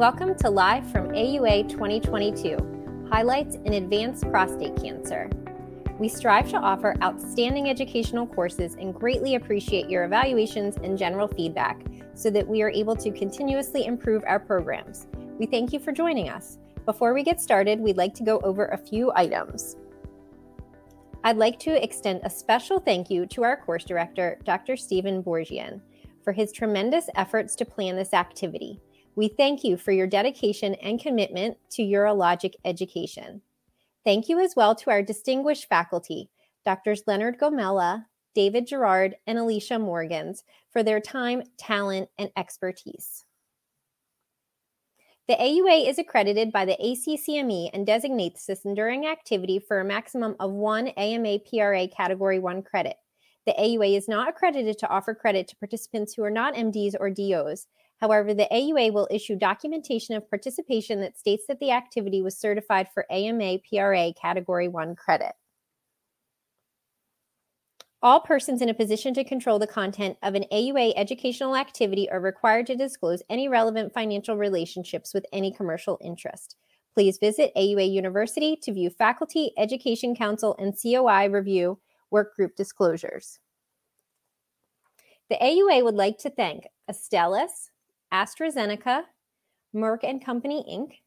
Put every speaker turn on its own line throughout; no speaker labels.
Welcome to Live from AUA 2022 Highlights in Advanced Prostate Cancer. We strive to offer outstanding educational courses and greatly appreciate your evaluations and general feedback so that we are able to continuously improve our programs. We thank you for joining us. Before we get started, we'd like to go over a few items. I'd like to extend a special thank you to our course director, Dr. Stephen Boorjian, for his tremendous efforts to plan this activity. We thank you for your dedication and commitment to urologic education. Thank you as well to our distinguished faculty, Drs. Leonard Gomella, David Jarrard, and Alicia Morgans, for their time, talent, and expertise. The AUA is accredited by the ACCME and designates this enduring activity for a maximum of one AMA PRA Category 1 credit. The AUA is not accredited to offer credit to participants who are not MDs or DOs. However, the AUA will issue documentation of participation that states that the activity was certified for AMA PRA Category 1 credit. All persons in a position to control the content of an AUA educational activity are required to disclose any relevant financial relationships with any commercial interest. Please visit AUA University to view Faculty, Education Council, and COI review work group disclosures. The AUA would like to thank Astellas, AstraZeneca, Merck and Company Inc.,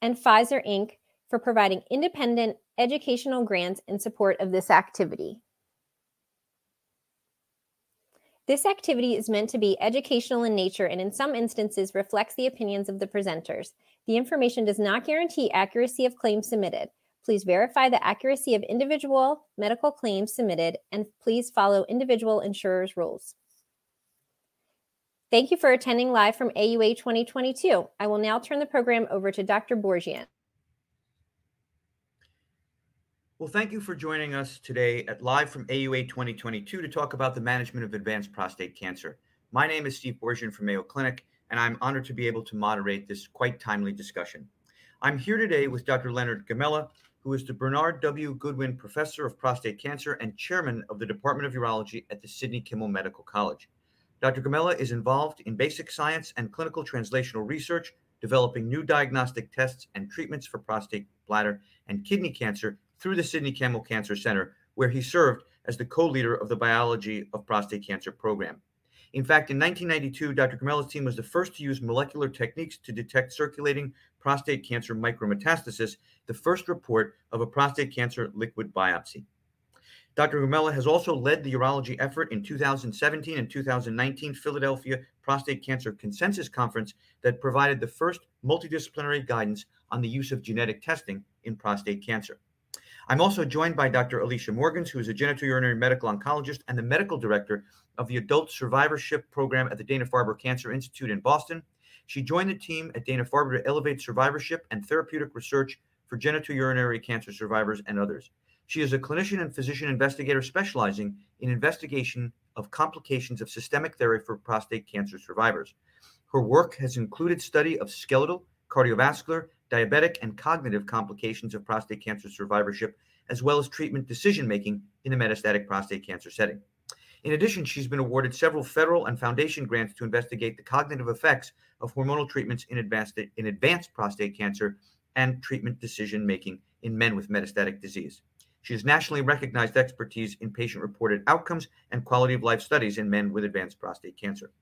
and Pfizer Inc. for providing independent educational grants in support of this activity. This activity is meant to be educational in nature and in some instances reflects the opinions of the presenters. The information does not guarantee accuracy of claims submitted. Please verify the accuracy of individual medical claims submitted and please follow individual insurers' rules. Thank you for attending live from AUA 2022. I will now turn the program over to Dr. Boorjian.
Well, thank you for joining us today at Live from AUA 2022 to talk about the management of advanced prostate cancer. My name is Steve Boorjian from Mayo Clinic, and I'm honored to be able to moderate this quite timely discussion. I'm here today with Dr. Leonard Gomella, who is the Bernard W. Godwin Professor of Prostate Cancer and Chairman of the Department of Urology at the Sidney Kimmel Medical College. Dr. Gomella is involved in basic science and clinical translational research, developing new diagnostic tests and treatments for prostate, bladder, and kidney cancer through the Sidney Kimmel Cancer Center, where he served as the co leader of the Biology of Prostate Cancer program. In fact, in 1992, Dr. Gomella's team was the first to use molecular techniques to detect circulating prostate cancer micrometastasis, the first report of a prostate cancer liquid biopsy. Dr. Gomella has also led the urology effort in 2017 and 2019 Philadelphia Prostate Cancer Consensus Conference that provided the first multidisciplinary guidance on the use of genetic testing in prostate cancer. I'm also joined by Dr. Alicia Morgans, who is a genitourinary medical oncologist and the medical director of the Adult Survivorship Program at the Dana Farber Cancer Institute in Boston. She joined the team at Dana Farber to elevate survivorship and therapeutic research for genitourinary cancer survivors and others. She is a clinician and physician investigator specializing in investigation of complications of systemic therapy for prostate cancer survivors. Her work has included study of skeletal, cardiovascular, diabetic, and cognitive complications of prostate cancer survivorship, as well as treatment decision making in the metastatic prostate cancer setting. In addition, she's been awarded several federal and foundation grants to investigate the cognitive effects of hormonal treatments in advanced, in advanced prostate cancer and treatment decision making in men with metastatic disease. She has nationally recognized expertise in patient reported outcomes and quality of life studies in men with advanced prostate cancer.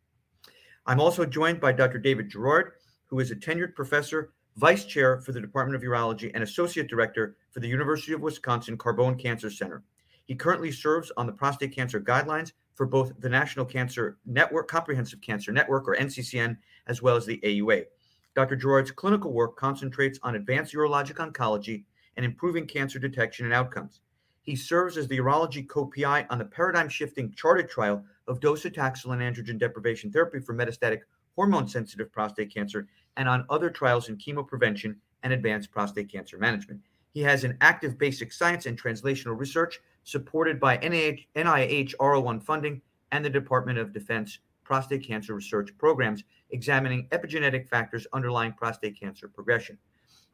I'm also joined by Dr. David Jarrard, who is a tenured professor, vice chair for the Department of Urology, and associate director for the University of Wisconsin Carbone Cancer Center. He currently serves on the prostate cancer guidelines for both the National Cancer Network, Comprehensive Cancer Network, or NCCN, as well as the AUA. Dr. Jarrard's clinical work concentrates on advanced urologic oncology and improving cancer detection and outcomes. He serves as the urology co-PI on the paradigm-shifting CHAARTED trial of docetaxel and androgen deprivation therapy for metastatic hormone-sensitive prostate cancer and on other trials in chemoprevention and advanced prostate cancer management. He has an active basic science and translational research supported by NIH, NIH R01 funding and the Department of Defense prostate cancer research programs examining epigenetic factors underlying prostate cancer progression.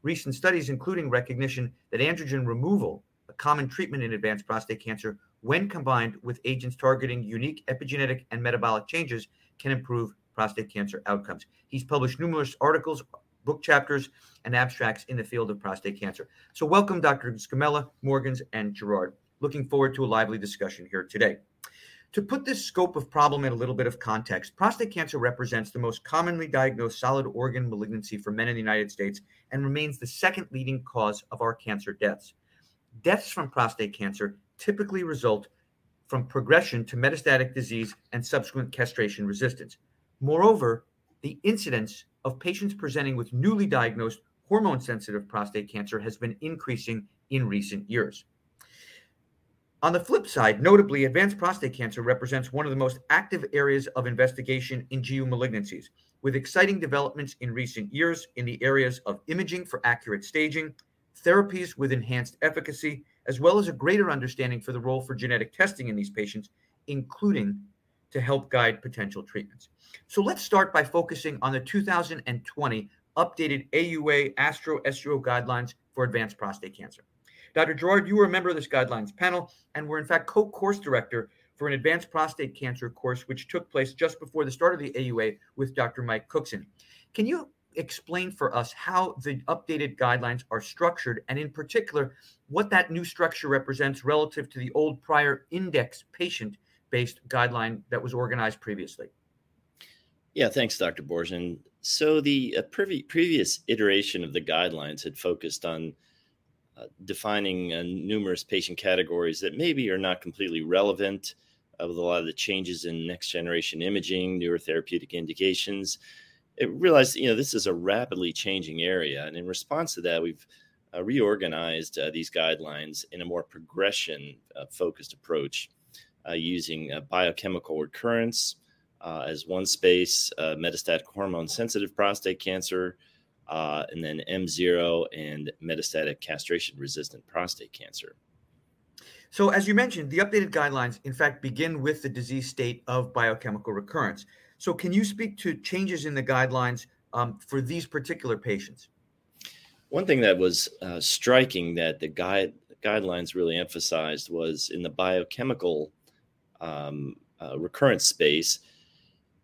Recent studies, including recognition that androgen removal, a common treatment in advanced prostate cancer, when combined with agents targeting unique epigenetic and metabolic changes, can improve prostate cancer outcomes. He's published numerous articles, book chapters, and abstracts in the field of prostate cancer. So, welcome, Dr. Scamella, Morgans, and Jarrard. Looking forward to a lively discussion here today. To put this scope of problem in a little bit of context, prostate cancer represents the most commonly diagnosed solid organ malignancy for men in the United States and remains the second leading cause of our cancer deaths. Deaths from prostate cancer typically result from progression to metastatic disease and subsequent castration resistance. Moreover, the incidence of patients presenting with newly diagnosed hormone sensitive prostate cancer has been increasing in recent years. On the flip side, notably, advanced prostate cancer represents one of the most active areas of investigation in GU malignancies, with exciting developments in recent years in the areas of imaging for accurate staging, therapies with enhanced efficacy, as well as a greater understanding for the role for genetic testing in these patients, including to help guide potential treatments. So let's start by focusing on the 2020 updated AUA Astro SUO guidelines for advanced prostate cancer. Dr. Jarrard, you were a member of this guidelines panel and were in fact co-course director for an advanced prostate cancer course, which took place just before the start of the AUA with Dr. Mike Cookson. Can you explain for us how the updated guidelines are structured and in particular what that new structure represents relative to the old prior index patient based guideline that was organized previously
yeah thanks dr Boorjian so the uh, pre- previous iteration of the guidelines had focused on defining uh, numerous patient categories that maybe are not completely relevant uh, with a lot of the changes in next generation imaging newer therapeutic indications. It realized you know this is a rapidly changing area and in response to that we've uh, reorganized uh, these guidelines in a more progression uh, focused approach uh, using biochemical recurrence as one space metastatic hormone sensitive prostate cancer and then m0 and metastatic castration resistant prostate cancer
so as you mentioned the updated guidelines in fact begin with the disease state of biochemical recurrence so, can you speak to changes in the guidelines um, for these particular patients?
One thing that was uh, striking that the guide, guidelines really emphasized was in the biochemical um, uh, recurrence space,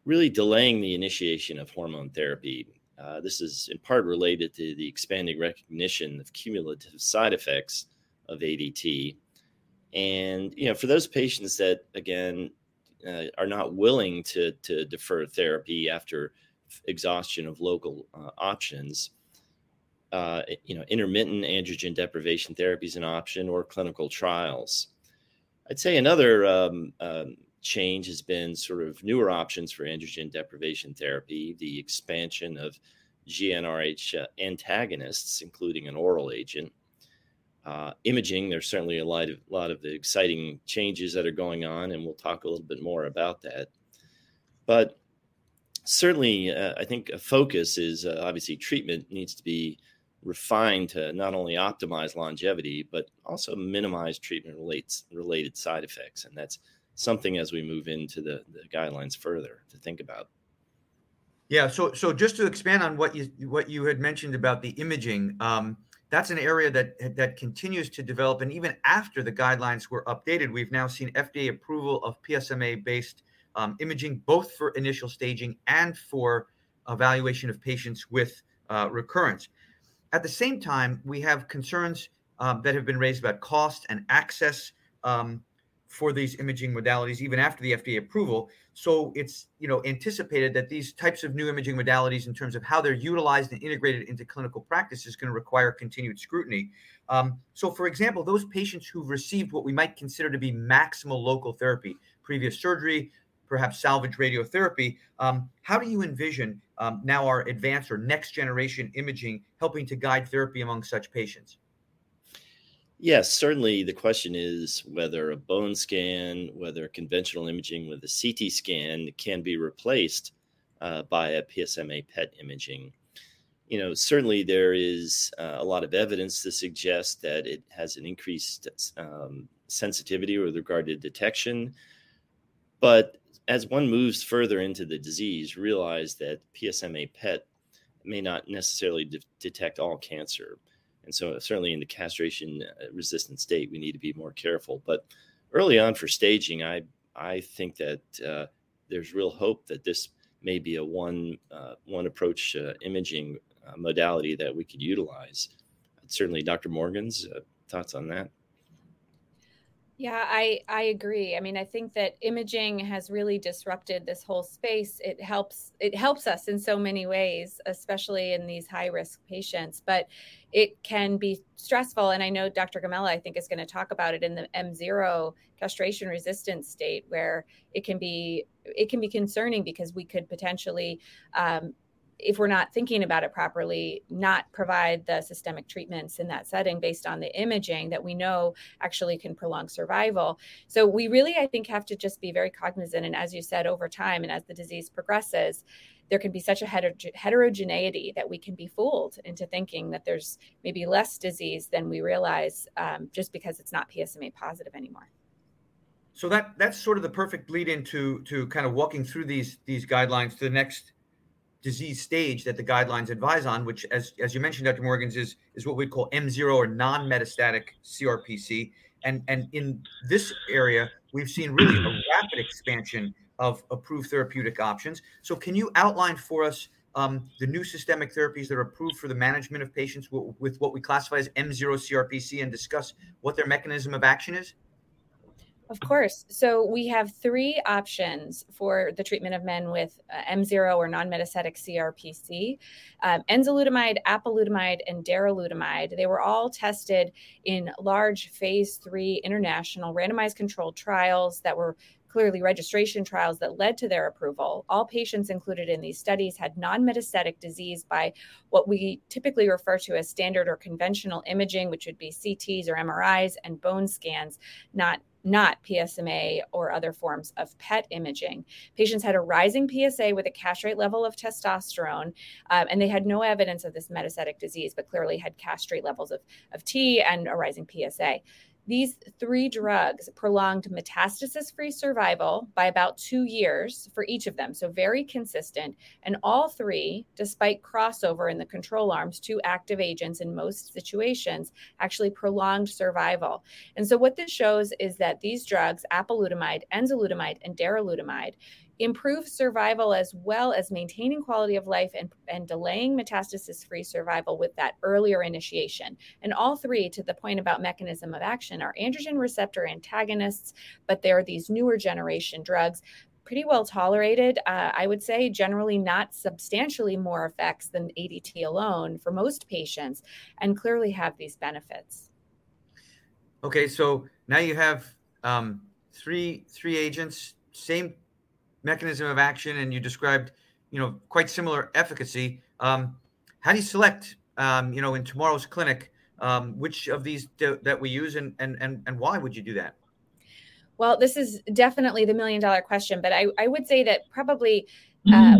really delaying the initiation of hormone therapy. Uh, this is in part related to the expanding recognition of cumulative side effects of ADT. And, you know, for those patients that, again, uh, are not willing to to defer therapy after exhaustion of local uh, options. Uh, you know, intermittent androgen deprivation therapy is an option, or clinical trials. I'd say another um, um, change has been sort of newer options for androgen deprivation therapy, the expansion of GnRH uh, antagonists, including an oral agent, uh, imaging, there's certainly a lot of lot of the exciting changes that are going on, and we'll talk a little bit more about that. But certainly, uh, I think a focus is uh, obviously treatment needs to be refined to not only optimize longevity but also minimize treatment relates related side effects, and that's something as we move into the, the guidelines further to think about.
Yeah. So so just to expand on what you what you had mentioned about the imaging. Um, that's an area that that continues to develop and even after the guidelines were updated we've now seen fda approval of psma based um, imaging both for initial staging and for evaluation of patients with uh, recurrence at the same time we have concerns um, that have been raised about cost and access um, for these imaging modalities even after the FDA approval. So it's you know anticipated that these types of new imaging modalities, in terms of how they're utilized and integrated into clinical practice, is going to require continued scrutiny. Um, so, for example, those patients who've received what we might consider to be maximal local therapy, previous surgery, perhaps salvage radiotherapy, um, how do you envision um, now our advanced or next generation imaging helping to guide therapy among such patients?
Yes, certainly the question is whether a bone scan, whether conventional imaging with a CT scan can be replaced uh, by a PSMA PET imaging. You know, certainly there is uh, a lot of evidence to suggest that it has an increased um, sensitivity with regard to detection. But as one moves further into the disease, realize that PSMA PET may not necessarily de- detect all cancer. And so, certainly in the castration uh, resistant state, we need to be more careful. But early on for staging, I I think that uh, there's real hope that this may be a one uh, one approach uh, imaging modality that we could utilize. Certainly, Dr. Morgan's uh, thoughts on that.
Yeah, I I agree. I mean, I think that imaging has really disrupted this whole space. It helps it helps us in so many ways, especially in these high risk patients, but it can be stressful and I know Dr. Gomella I think is going to talk about it in the M0 castration resistant state where it can be it can be concerning because we could potentially um, if we're not thinking about it properly, not provide the systemic treatments in that setting based on the imaging that we know actually can prolong survival. So we really, I think, have to just be very cognizant. And as you said, over time and as the disease progresses, there can be such a heterogeneity that we can be fooled into thinking that there's maybe less disease than we realize um, just because it's not PSMA positive anymore.
So that that's sort of the perfect lead into to kind of walking through these these guidelines to the next disease stage that the guidelines advise on, which, as, as you mentioned, Dr. Morgans, is, is what we call M0 or non metastatic CRPC. And, and in this area, we've seen really a rapid expansion of approved therapeutic options. So, can you outline for us um, the new systemic therapies that are approved for the management of patients w- with what we classify as M0 CRPC and discuss what their mechanism of action is?
Of course. So we have three options for the treatment of men with uh, M0 or non metastatic CRPC um, enzalutamide, apalutamide, and darolutamide. They were all tested in large phase three international randomized controlled trials that were clearly registration trials that led to their approval. All patients included in these studies had non metastatic disease by what we typically refer to as standard or conventional imaging, which would be CTs or MRIs and bone scans, not not PSMA or other forms of PET imaging. Patients had a rising PSA with a castrate level of testosterone, um, and they had no evidence of this metastatic disease, but clearly had castrate levels of, of T and a rising PSA. These three drugs prolonged metastasis free survival by about two years for each of them. So, very consistent. And all three, despite crossover in the control arms to active agents in most situations, actually prolonged survival. And so, what this shows is that these drugs, apalutamide, enzalutamide, and darolutamide, improve survival as well as maintaining quality of life and, and delaying metastasis free survival with that earlier initiation. And all three, to the point about mechanism of action, are androgen receptor antagonists, but they're these newer generation drugs. Pretty well tolerated. Uh, I would say generally not substantially more effects than ADT alone for most patients, and clearly have these benefits.
Okay, so now you have um, three three agents, same mechanism of action, and you described, you know, quite similar efficacy. Um, how do you select, um, you know, in tomorrow's clinic, um, which of these do, that we use, and and and and why would you do that?
Well, this is definitely the million dollar question, but I, I would say that probably uh,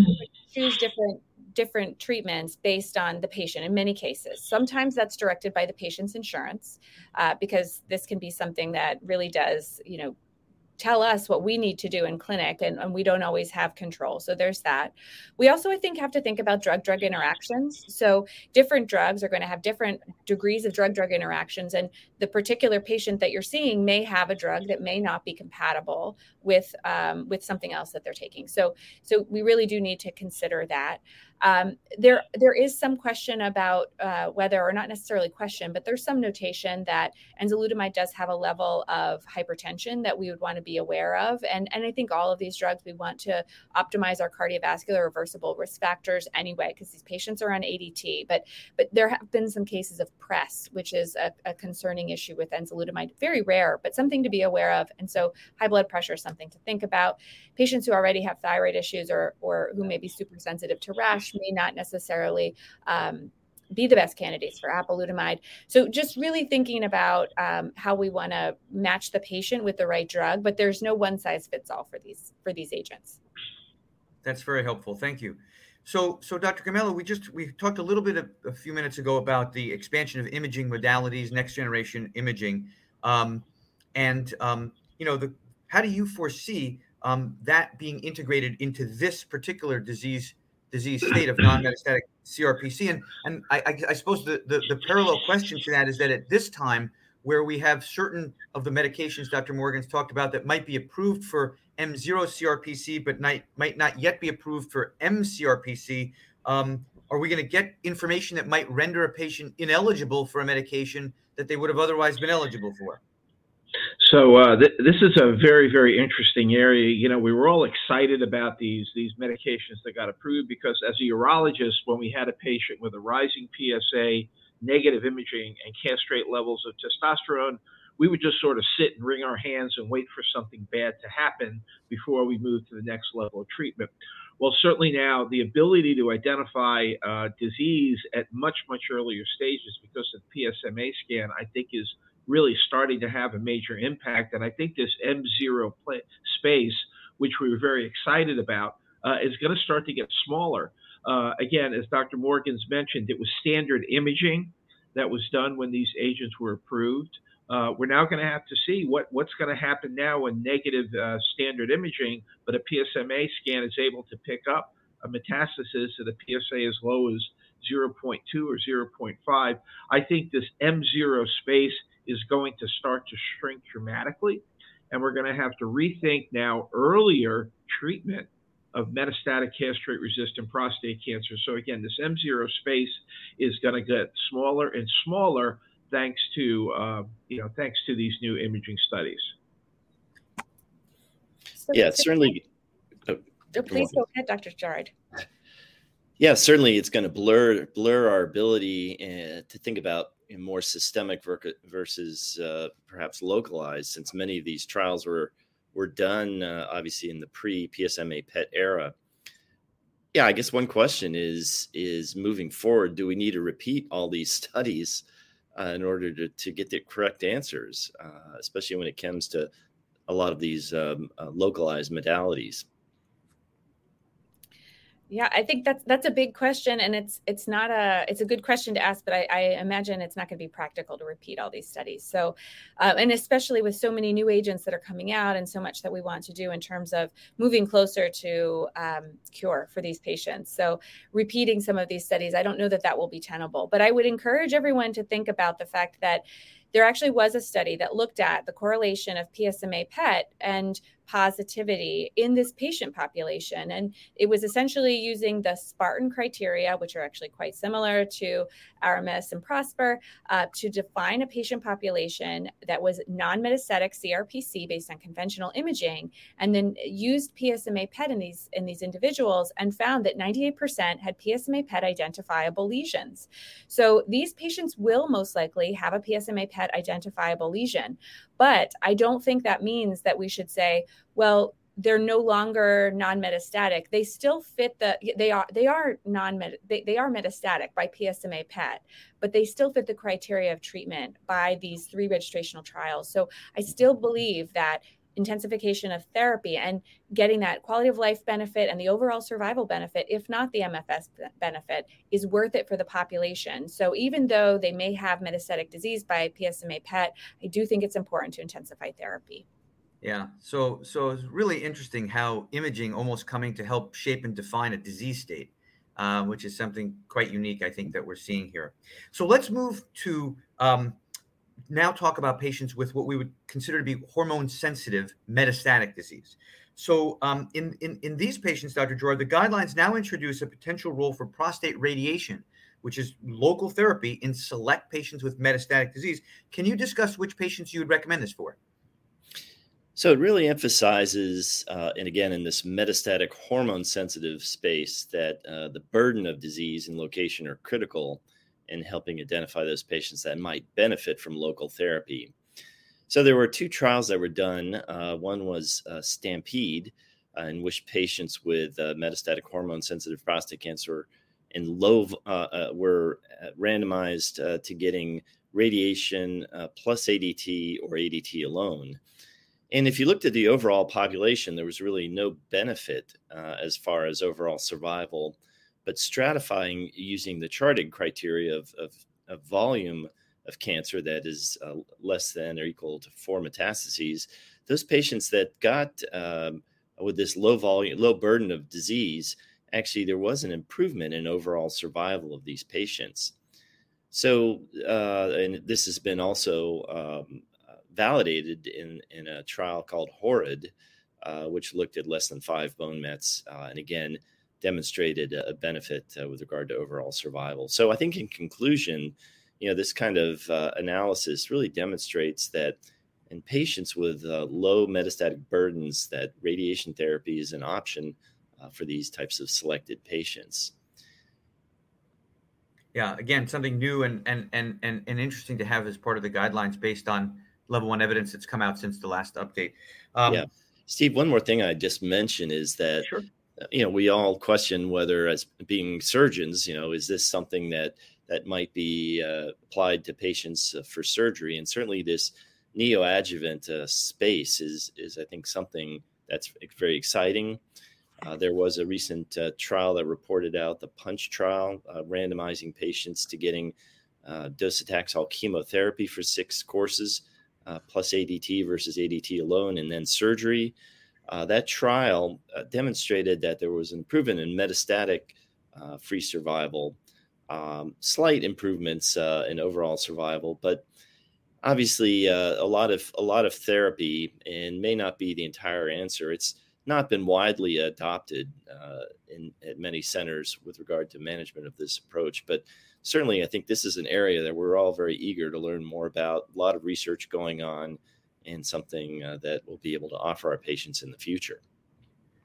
choose different different treatments based on the patient in many cases. Sometimes that's directed by the patient's insurance uh, because this can be something that really does, you know, tell us what we need to do in clinic and, and, we don't always have control so there's that. We also i think have to think about drug drug interactions. So different drugs are going to have different degrees of drug drug interactions and the particular patient that you're seeing may have a drug that may not be compatible with um, with something else that they're taking. So so we really do need to consider that um, there, there is some question about uh, whether, or not necessarily question, but there's some notation that enzalutamide does have a level of hypertension that we would want to be aware of. And, and I think all of these drugs, we want to optimize our cardiovascular reversible risk factors anyway, because these patients are on ADT. But, but there have been some cases of PRES, which is a, a concerning issue with enzalutamide. Very rare, but something to be aware of. And so high blood pressure is something to think about. Patients who already have thyroid issues or, or who may be super sensitive to rash may not necessarily um, be the best candidates for apalutamide. So just really thinking about um, how we want to match the patient with the right drug, but there's no one size fits all for these for these agents.
That's very helpful. Thank you. So, so Dr. Gomella, we just we talked a little bit a, a few minutes ago about the expansion of imaging modalities, next generation imaging, um, and um, you know the how do you foresee um, that being integrated into this particular disease disease state of non-metastatic CRPC. And and I, I suppose the, the, the parallel question to that is that at this time, where we have certain of the medications Dr. Morgan's talked about that might be approved for M0 CRPC, but might, might not yet be approved for MCRPC. Um, are we going to get information that might render a patient ineligible for a medication that they would have otherwise been eligible for?
So uh, th- this is a very, very interesting area. You know, we were all excited about these these medications that got approved because, as a urologist, when we had a patient with a rising PSA, negative imaging, and castrate levels of testosterone, we would just sort of sit and wring our hands and wait for something bad to happen before we move to the next level of treatment. Well, certainly now the ability to identify uh, disease at much, much earlier stages because of PSMA scan, I think, is really starting to have a major impact. And I think this M0 space, which we were very excited about, uh, is going to start to get smaller. Uh, again, as Dr. Morgans mentioned, it was standard imaging that was done when these agents were approved. Uh, we're now going to have to see what, what's going to happen now when negative uh, standard imaging, but a PSMA scan is able to pick up a metastasis at a PSA as low as 0.2 or 0.5. I think this M0 space is going to start to shrink dramatically. And we're going to have to rethink now earlier treatment of metastatic castrate resistant prostate cancer. So, again, this M0 space is going to get smaller and smaller thanks to, uh, you know, thanks to these new imaging studies.
So yeah, certainly.
Oh, please go ahead, Dr. Jarrard.
Yeah, certainly it's going to blur blur our ability uh, to think about more systemic versus uh, perhaps localized, since many of these trials were were done uh, obviously in the pre PSMA PET era. Yeah, I guess one question is is moving forward, do we need to repeat all these studies uh, in order to, to get the correct answers, uh, especially when it comes to a lot of these um, uh, localized modalities?
Yeah, I think that's that's a big question, and it's it's not a it's a good question to ask, but I, I imagine it's not going to be practical to repeat all these studies. So, uh, and especially with so many new agents that are coming out, and so much that we want to do in terms of moving closer to um, cure for these patients. So, repeating some of these studies, I don't know that that will be tenable, but I would encourage everyone to think about the fact that there actually was a study that looked at the correlation of PSMA PET and positivity in this patient population. And it was essentially using the Spartan criteria, which are actually quite similar to ARAMIS and PROSPER, uh, to define a patient population that was non metastatic CRPC based on conventional imaging, and then used PSMA PET in these, in these individuals and found that 98% had PSMA PET identifiable lesions. So these patients will most likely have a PSMA PET identifiable lesion. But I don't think that means that we should say, well, they're no longer non-metastatic. They still fit the they are they are non they, they are metastatic by PSMA PET, but they still fit the criteria of treatment by these three registrational trials. So I still believe that intensification of therapy and getting that quality of life benefit and the overall survival benefit, if not the MFS benefit, is worth it for the population. So even though they may have metastatic disease by PSMA PET, I do think it's important to intensify therapy.
Yeah. So so it's really interesting how imaging almost coming to help shape and define a disease state, uh, which is something quite unique, I think, that we're seeing here. So let's move to um, now talk about patients with what we would consider to be hormone sensitive metastatic disease. So, um, in, in, in these patients, Dr. Jarrard, the guidelines now introduce a potential role for prostate radiation, which is local therapy in select patients with metastatic disease. Can you discuss which patients you would recommend this for?
So it really emphasizes, uh, and again, in this metastatic hormone sensitive space, that uh, the burden of disease and location are critical in helping identify those patients that might benefit from local therapy. So there were two trials that were done. Uh, one was uh, Stampede, uh, in which patients with uh, metastatic hormone-sensitive prostate cancer and low were randomized to getting radiation plus ADT or ADT alone. And if you looked at the overall population, there was really no benefit as far as overall survival but stratifying using the CHAARTED criteria of, of, of volume of cancer that is uh, less than or equal to four metastases, those patients that got um, with this low volume, low burden of disease, actually there was an improvement in overall survival of these patients. So, uh, and this has been also um, validated in, in a trial called HORRAD, uh, which looked at less than five bone mets, uh, and again demonstrated a benefit uh, with regard to overall survival. So I think in conclusion, you know, this kind of uh, analysis really demonstrates that in patients with uh, low metastatic burdens, that radiation therapy is an option for these types of selected patients.
Yeah, again, something new and and and and, and interesting to have as part of the guidelines based on level one evidence that's come out since the last update.
Um, yeah, Steve. One more thing I just mentioned is that sure. Uh, you know we all question whether, as being surgeons, you know, is this something that that might be uh, applied to patients uh, for surgery, and certainly this neoadjuvant uh, space is is I think something that's very exciting. Uh, there was a recent uh, trial that reported out the punch trial, uh, randomizing patients to getting uh, docetaxel chemotherapy for six courses, uh, plus ADT versus ADT alone, and then surgery. Uh, that trial demonstrated that there was an improvement in metastatic free survival, um, slight improvements in overall survival, but obviously a lot of a lot of therapy and may not be the entire answer. It's not been widely adopted uh, in at many centers with regard to management of this approach. But certainly, I think this is an area that we're all very eager to learn more about. A lot of research going on, and something uh, that we'll be able to offer our patients in the future.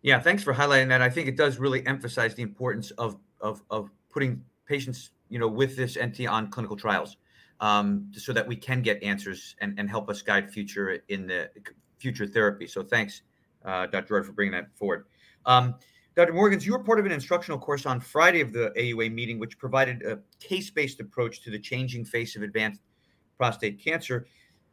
Yeah, thanks for highlighting that. I think it does really emphasize the importance of of of putting patients, you know, with this NT on clinical trials, um, so that we can get answers and, and help us guide future in the future therapy. So thanks uh, Dr. Jarrard, for bringing that forward. Um, Dr. Morgans, you were part of an instructional course on Friday of the AUA meeting, which provided a case based approach to the changing face of advanced prostate cancer.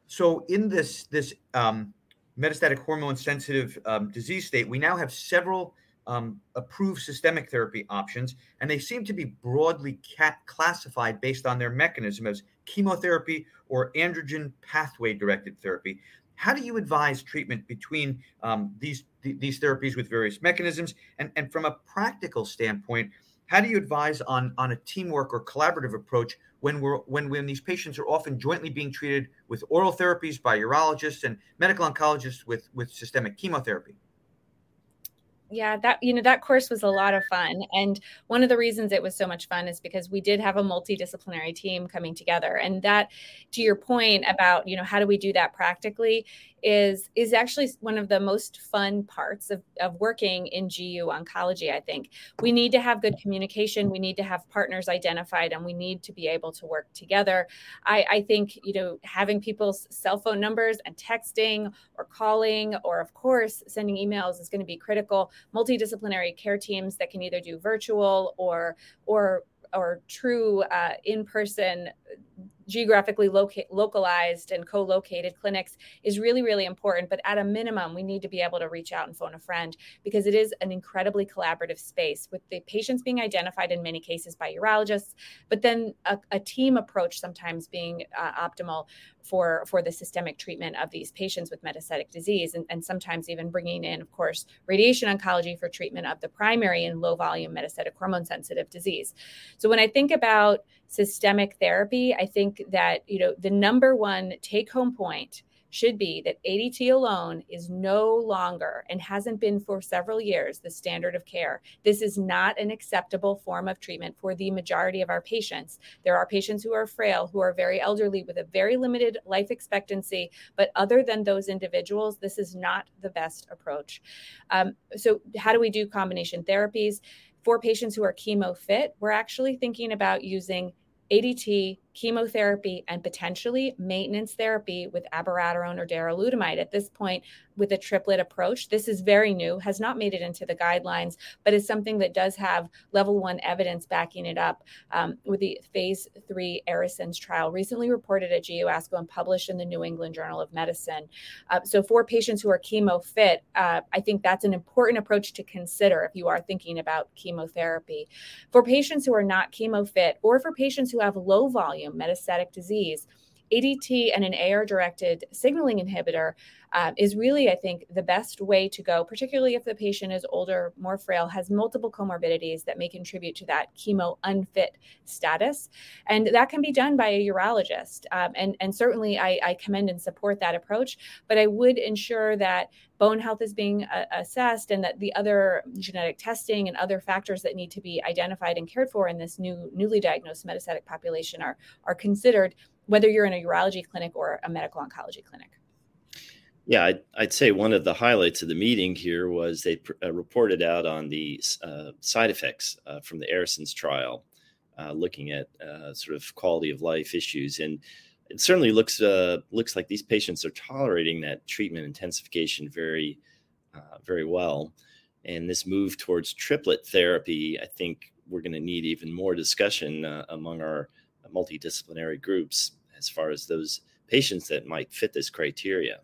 So, in this, this um, metastatic hormone sensitive um, disease state, we now have several um, approved systemic therapy options, and they seem to be broadly classified based on their mechanism as chemotherapy or androgen pathway directed therapy. How do you advise treatment between um, these th- these therapies with various mechanisms, and and from a practical standpoint, how do you advise on on a teamwork or collaborative approach when we're when when these patients are often jointly being treated with oral therapies by urologists and medical oncologists with with systemic chemotherapy?
Yeah that you know that course was a lot of fun and one of the reasons it was so much fun is because we did have a multidisciplinary team coming together and that to your point about you know how do we do that practically is is actually one of the most fun parts of, of working in GU oncology. I think we need to have good communication. We need to have partners identified, and we need to be able to work together. I, I think you know having people's cell phone numbers and texting or calling, or of course sending emails is going to be critical. Multidisciplinary care teams that can either do virtual or or or true uh, in-person geographically loca- localized and co-located clinics is really really important but at a minimum we need to be able to reach out and phone a friend because it is an incredibly collaborative space with the patients being identified in many cases by urologists but then a, a team approach sometimes being uh, optimal for for the systemic treatment of these patients with metastatic disease and, and sometimes even bringing in of course radiation oncology for treatment of the primary and low volume metastatic hormone sensitive disease. So when i think about systemic therapy i think that you know the number one take home point should be that ADT alone is no longer and hasn't been for several years the standard of care. This is not an acceptable form of treatment for the majority of our patients. There are patients who are frail, who are very elderly with a very limited life expectancy, but other than those individuals, this is not the best approach. Um, so, how do we do combination therapies? For patients who are chemo fit, we're actually thinking about using ADT, chemotherapy, and potentially maintenance therapy with abiraterone or darolutamide. At this point, with a triplet approach. This is very new, has not made it into the guidelines, but is something that does have level one evidence backing it up um, with the phase three ARASENS trial recently reported at GUASCO and published in the New England Journal of Medicine. Uh, so, for patients who are chemo fit, uh, I think that's an important approach to consider if you are thinking about chemotherapy. For patients who are not chemo fit, or for patients who have low volume metastatic disease, ADT and an AR directed signaling inhibitor um, is really, I think, the best way to go, particularly if the patient is older, more frail, has multiple comorbidities that may contribute to that chemo unfit status. And that can be done by a urologist. Um, and, and certainly I, I commend and support that approach, but I would ensure that bone health is being uh, assessed and that the other genetic testing and other factors that need to be identified and cared for in this new newly diagnosed metastatic population are, are considered whether you're in a urology clinic or a medical oncology clinic.
Yeah, I'd, I'd, say one of the highlights of the meeting here was they pr- uh, reported out on the uh, side effects uh, from the ARASENS trial, uh, looking at uh, sort of quality of life issues, and it certainly looks uh, looks like these patients are tolerating that treatment intensification very very well. And this move towards triplet therapy, I think we're going to need even more discussion among our multidisciplinary groups as far as those patients that might fit this criteria.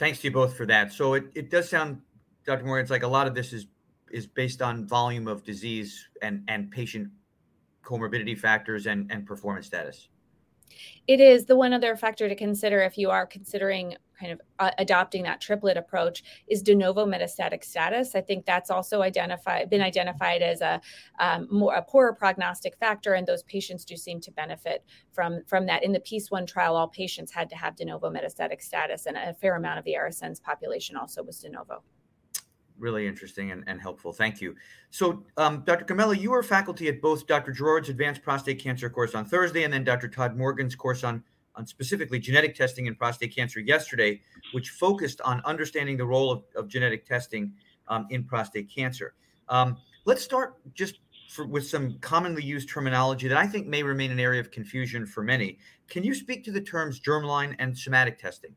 Thanks to you both for that. So it, it does sound, Dr. Moore, it's like a lot of this is is based on volume of disease and and patient comorbidity factors and and performance status.
It is the one other factor to consider if you are considering kind of uh, adopting that triplet approach is de novo metastatic status. I think that's also identified been identified as a um, more a poorer prognostic factor, and those patients do seem to benefit from from that. In the PEACE one trial, all patients had to have de novo metastatic status, and a fair amount of the ARASENS population also was de novo
really interesting and, and, helpful. Thank you. So, um, Dr. Gomella, you are faculty at both Dr. Jarrard's Advanced Prostate Cancer course on Thursday and then Dr. Todd Morgan's course on on specifically genetic testing in prostate cancer yesterday, which focused on understanding the role of, of genetic testing um, in prostate cancer. Um, let's start just for, with some commonly used terminology that I think may remain an area of confusion for many. Can you speak to the terms germline and somatic testing?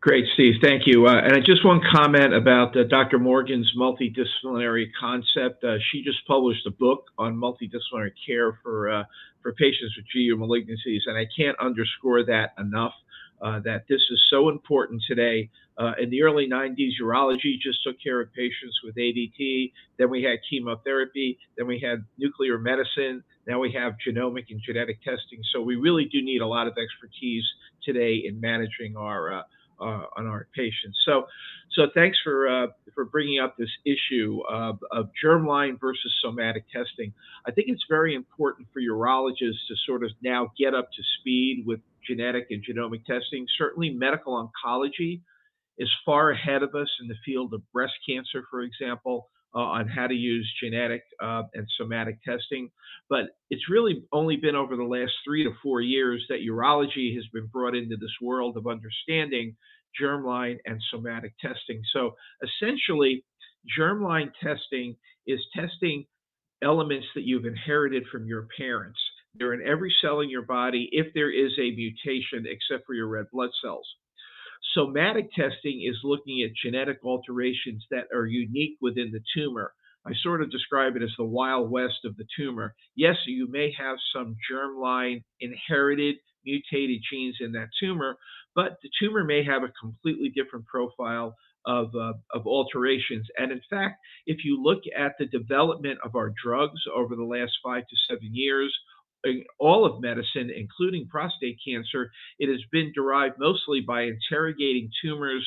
Great, Steve. Thank you. Uh, and just one comment about uh, Dr. Morgan's multidisciplinary concept. Uh, she just published a book on multidisciplinary care for uh, for patients with GU malignancies, and I can't underscore that enough. Uh, that this is so important today. Uh, in the early 90s, urology just took care of patients with ADT. Then we had chemotherapy. Then we had nuclear medicine. Now we have genomic and genetic testing. So we really do need a lot of expertise today in managing our uh, on our patients. So, so thanks for uh, for bringing up this issue of, of germline versus somatic testing. I think it's very important for urologists to sort of now get up to speed with genetic and genomic testing. Certainly, medical oncology is far ahead of us in the field of breast cancer, for example. Uh, on how to use genetic uh, and somatic testing. But it's really only been over the last three to four years that urology has been brought into this world of understanding germline and somatic testing. So essentially, germline testing is testing elements that you've inherited from your parents. They're in every cell in your body if there is a mutation, except for your red blood cells. Somatic testing is looking at genetic alterations that are unique within the tumor. I sort of describe it as the wild west of the tumor. Yes, you may have some germline inherited mutated genes in that tumor, but the tumor may have a completely different profile of, uh, of alterations. And in fact, if you look at the development of our drugs over the last five to seven years, all of medicine, including prostate cancer, it has been derived mostly by interrogating tumors,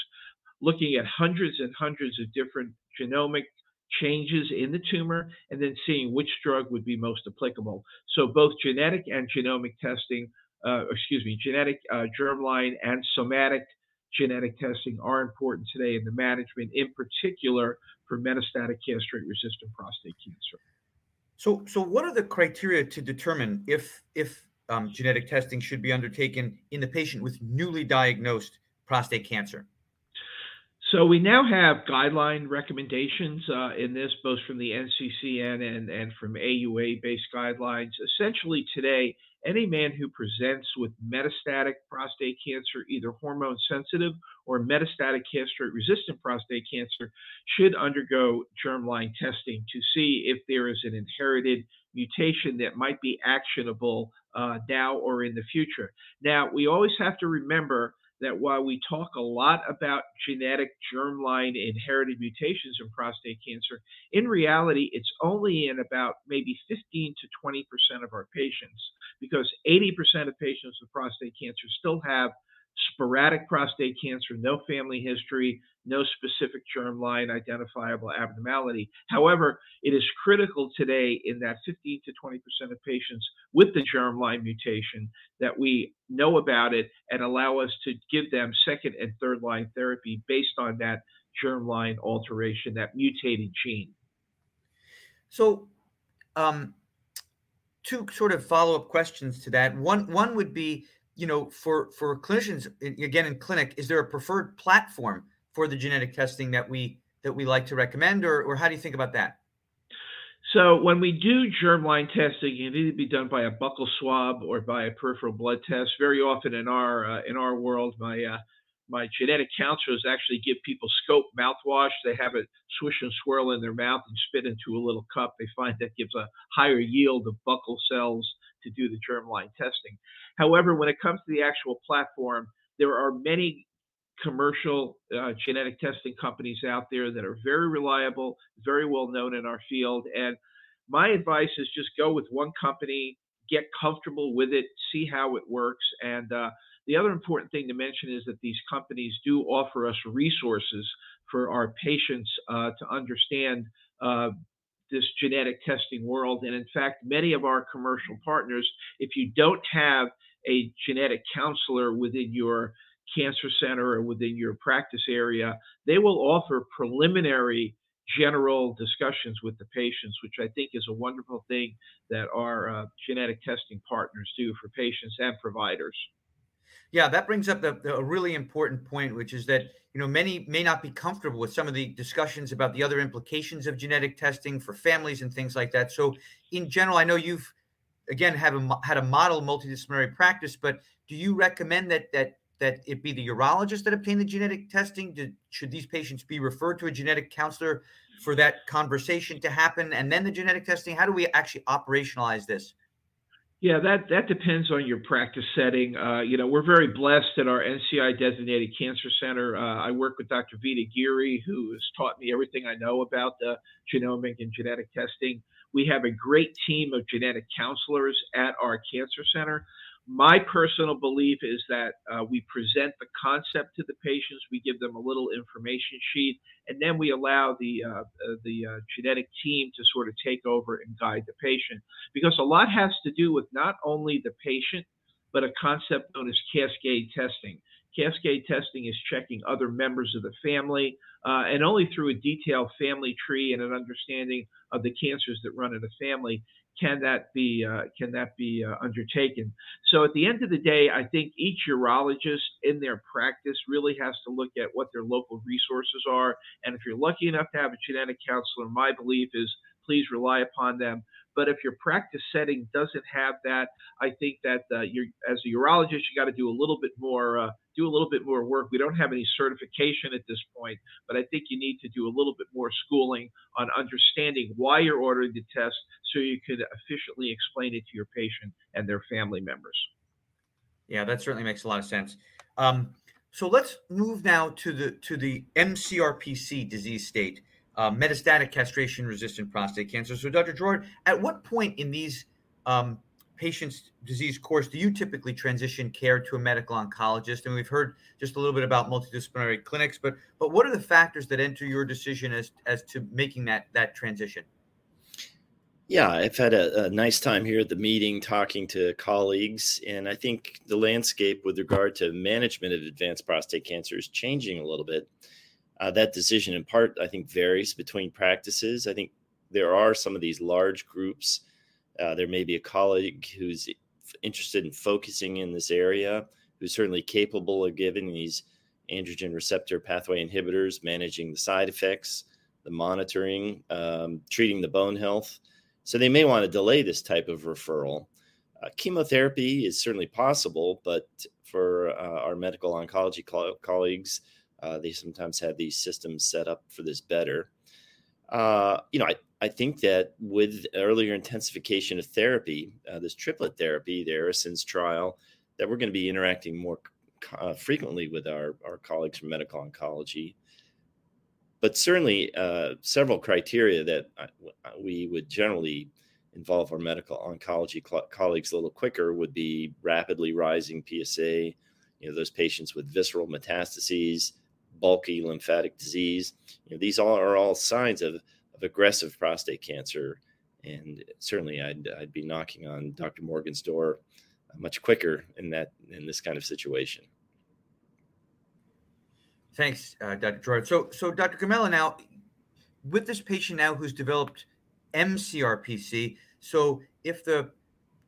looking at hundreds and hundreds of different genomic changes in the tumor, and then seeing which drug would be most applicable. So both genetic and genomic testing uh, excuse me, genetic uh, germline and somatic genetic testing are important today in the management, in particular for metastatic castrate-resistant prostate cancer.
So, so what are the criteria to determine if if um, genetic testing should be undertaken in the patient with newly diagnosed prostate cancer?
So we now have guideline recommendations uh, in this, both from the NCCN and, and from AUA-based guidelines. Essentially today, any man who presents with metastatic prostate cancer, either hormone sensitive or metastatic castrate resistant prostate cancer, should undergo germline testing to see if there is an inherited mutation that might be actionable uh, now or in the future. Now, we always have to remember that while we talk a lot about genetic germline inherited mutations in prostate cancer, in reality, it's only in about maybe 15 to 20% of our patients. Because 80% of patients with prostate cancer still have sporadic prostate cancer, no family history, no specific germline identifiable abnormality. However, it is critical today in that 15 to 20% of patients with the germline mutation that we know about it and allow us to give them second and third line therapy based on that germline alteration, that mutated gene.
So, um, two sort of follow up questions to that. One, one would be, you know, for for clinicians, again in clinic, is there a preferred platform for the genetic testing that we that we like to recommend, or or how do you think about that?
So when we do germline testing, it needs to be done by a buccal swab or by a peripheral blood test. Very often in our uh, in our world, my uh, my genetic counselors actually give people scope mouthwash. They have it swish and swirl in their mouth and spit into a little cup. They find that gives a higher yield of buccal cells to do the germline testing. However, when it comes to the actual platform, there are many commercial uh, genetic testing companies out there that are very reliable, very well known in our field. And my advice is just go with one company, get comfortable with it, see how it works. And uh, the other important thing to mention is that these companies do offer us resources for our patients uh, to understand uh, this genetic testing world. And in fact, many of our commercial partners, if you don't have a genetic counselor within your cancer center or within your practice area, they will offer preliminary general discussions with the patients, which I think is a wonderful thing that our uh, genetic testing partners do for patients and providers.
Yeah, that brings up the, the, a really important point, which is that you know many may not be comfortable with some of the discussions about the other implications of genetic testing for families and things like that. So, in general, I know you've again have a, had a model multidisciplinary practice, but do you recommend that that that it be the urologist that obtain the genetic testing? Should these patients be referred to a genetic counselor for that conversation to happen, and then the genetic testing? How do we actually operationalize this?
Yeah, that that depends on your practice setting. Uh, you know, we're very blessed at our NCI designated cancer center. Uh, I work with Dr. Veda Giri, who has taught me everything I know about the genomic and genetic testing. We have a great team of genetic counselors at our cancer center my personal belief is that uh, we present the concept to the patients, we give them a little information sheet, and then we allow the uh, uh, the uh, genetic team to sort of take over and guide the patient. Because a lot has to do with not only the patient, but a concept known as cascade testing. Cascade testing is checking other members of the family, uh, and only through a detailed family tree and an understanding of the cancers that run in the family can that be uh, can that be uh, undertaken? So at the end of the day, I think each urologist in their practice really has to look at what their local resources are, and if you're lucky enough to have a genetic counselor, my belief is please rely upon them. But if your practice setting doesn't have that, I think that uh, you're as a urologist, you got to do a little bit more uh, do a little bit more work. We don't have any certification at this point, but I think you need to do a little bit more schooling on understanding why you're ordering the test so you could efficiently explain it to your patient and their family members.
Yeah, that certainly makes a lot of sense. Um, so let's move now to the to the MCRPC disease state uh, metastatic castration resistant prostate cancer. So, Dr. Jarrard, at what point in these um, patients' disease course do you typically transition care to a medical oncologist? And we've heard just a little bit about multidisciplinary clinics, but but what are the factors that enter your decision as as to making that that transition?
Yeah, I've had a, a, nice time here at the meeting talking to colleagues, and I think the landscape with regard to management of advanced prostate cancer is changing a little bit. Uh, that decision, in part, I think, varies between practices. I think there are some of these large groups. Uh, there may be a colleague who's interested in focusing in this area, who's certainly capable of giving these androgen receptor pathway inhibitors, managing the side effects, the monitoring, um, treating the bone health. So they may want to delay this type of referral. Uh, chemotherapy is certainly possible, but for uh, our medical oncology co- colleagues, uh, they sometimes have these systems set up for this better. Uh, you know, I, I think that with earlier intensification of therapy, uh, this triplet therapy, the ARASENS trial, that we're going to be interacting more uh, frequently with our, our colleagues from medical oncology. But certainly, uh, several criteria that we would generally involve our medical oncology cl- colleagues a little quicker would be rapidly rising PSA, you know, those patients with visceral metastases, bulky lymphatic disease. You know, these all are all signs of, of aggressive prostate cancer. And certainly I'd, I'd be knocking on Dr. Morgan's door much quicker in that in this kind of situation.
Thanks, uh, Dr. Jarrard. So, so Dr. Gomella, now with this patient now who's developed MCRPC, so if the